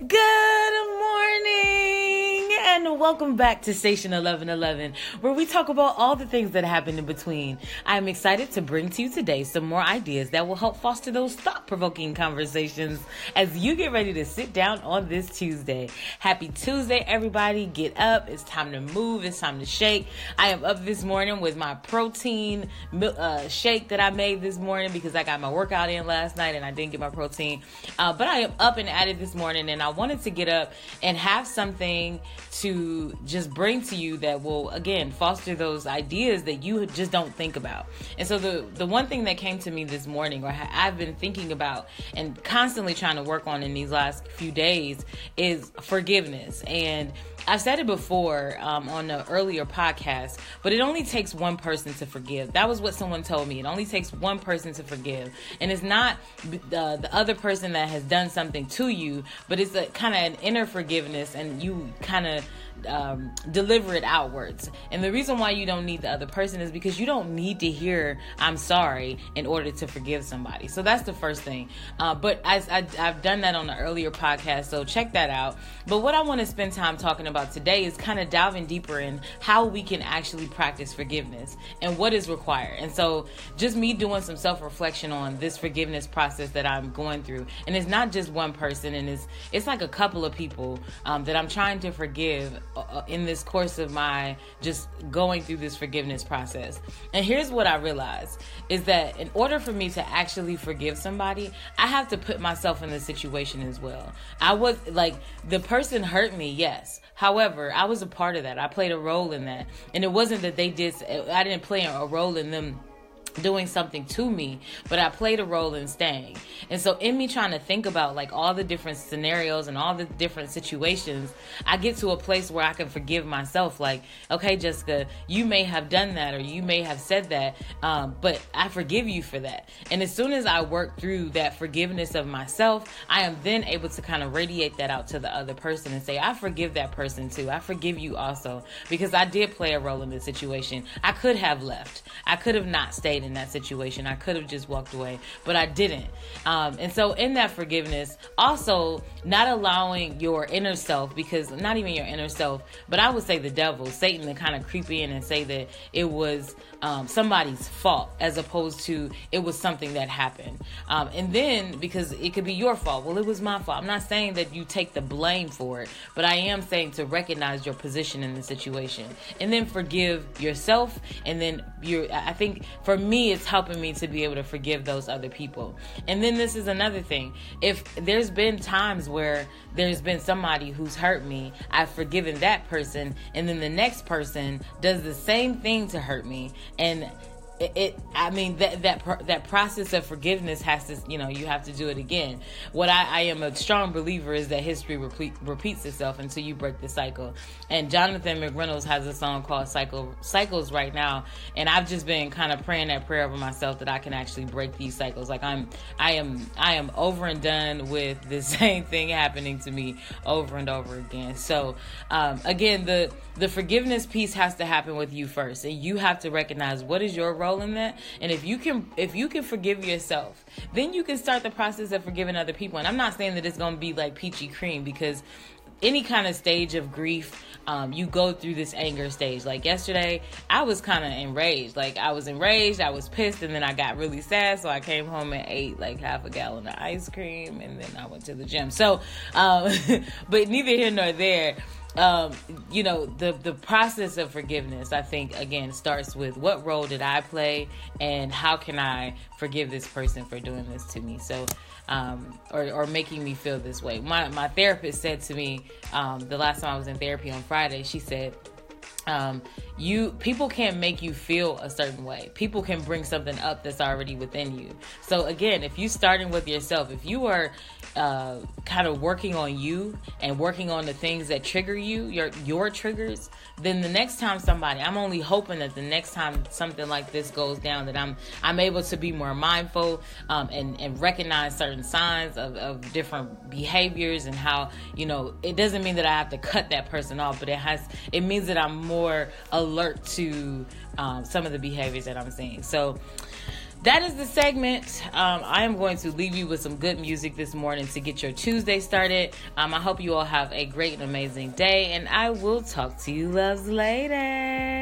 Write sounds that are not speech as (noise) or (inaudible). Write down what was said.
Good and welcome back to Station 1111, where we talk about all the things that happen in between. I am excited to bring to you today some more ideas that will help foster those thought provoking conversations as you get ready to sit down on this Tuesday. Happy Tuesday, everybody. Get up. It's time to move. It's time to shake. I am up this morning with my protein uh, shake that I made this morning because I got my workout in last night and I didn't get my protein. Uh, but I am up and at it this morning and I wanted to get up and have something to just bring to you that will again foster those ideas that you just don't think about. And so the the one thing that came to me this morning or I've been thinking about and constantly trying to work on in these last few days is forgiveness and I've said it before um, on an earlier podcast, but it only takes one person to forgive. That was what someone told me. It only takes one person to forgive, and it's not the the other person that has done something to you, but it's a kind of an inner forgiveness, and you kind of um, deliver it outwards. And the reason why you don't need the other person is because you don't need to hear "I'm sorry" in order to forgive somebody. So that's the first thing. Uh, but as I, I've done that on the earlier podcast, so check that out. But what I want to spend time talking about today is kind of diving deeper in how we can actually practice forgiveness and what is required. And so just me doing some self reflection on this forgiveness process that I'm going through, and it's not just one person, and it's it's like a couple of people um, that I'm trying to forgive uh, in this course of my just going through this forgiveness process. And here's what I realized is that in order for me to actually forgive somebody, I have to put myself in the situation as well. I was like the person hurt me, yes. However, I was a part of that. I played a role in that. And it wasn't that they did I didn't play a role in them doing something to me, but I played a role in staying. And so, in me trying to think about like all the different scenarios and all the different situations, I get to a place where I can forgive myself. Like, okay, Jessica, you may have done that or you may have said that, um, but I forgive you for that. And as soon as I work through that forgiveness of myself, I am then able to kind of radiate that out to the other person and say, I forgive that person too. I forgive you also because I did play a role in this situation. I could have left, I could have not stayed in that situation. I could have just walked away, but I didn't. Um, and so, in that forgiveness, also not allowing your inner self, because not even your inner self, but I would say the devil, Satan, to kind of creep in and say that it was um, somebody's fault as opposed to it was something that happened. Um, and then, because it could be your fault, well, it was my fault. I'm not saying that you take the blame for it, but I am saying to recognize your position in the situation and then forgive yourself. And then you're, I think for me, me, it's helping me to be able to forgive those other people. And then this is another thing. If there's been times where there's been somebody who's hurt me, I've forgiven that person, and then the next person does the same thing to hurt me, and it, it, i mean that that that process of forgiveness has to you know you have to do it again. What i, I am a strong believer is that history repeat, repeats itself until you break the cycle. And jonathan mcreynolds has a song called cycle cycles right now. And i've just been kind of praying that prayer over myself that i can actually break these cycles. Like i'm i am i am over and done with the (laughs) same thing happening to me over and over again. So um, again the the forgiveness piece has to happen with you first. And you have to recognize what is your role in that and if you can if you can forgive yourself then you can start the process of forgiving other people. And i'm not saying that it's going to be like peachy cream because any kind of stage of grief um, you go through this anger stage. Like yesterday i was kind of enraged. Like i was enraged i was pissed and then i got really sad. So i came home and ate like half a gallon of ice cream and then i went to the gym. So um, (laughs) but neither here nor there um, you know the the process of forgiveness i think again starts with what role did i play and how can i forgive this person for doing this to me? So um, or, or making me feel this way. My, my therapist said to me um, the last time i was in therapy on friday she said um, you people can't make you feel a certain way. People can bring something up that's already within you. So again if you starting with yourself if you are uh, kind of working on you and working on the things that trigger you your your triggers then the next time somebody i'm only hoping that the next time something like this goes down that i'm i'm able to be more mindful um, and and recognize certain signs of, of different behaviors and how you know it doesn't mean that i have to cut that person off but it has it means that i'm more alert to um, some of the behaviors that I'm seeing. So that is the segment. Um, I am going to leave you with some good music this morning to get your Tuesday started. Um, I hope you all have a great and amazing day, and I will talk to you loves later.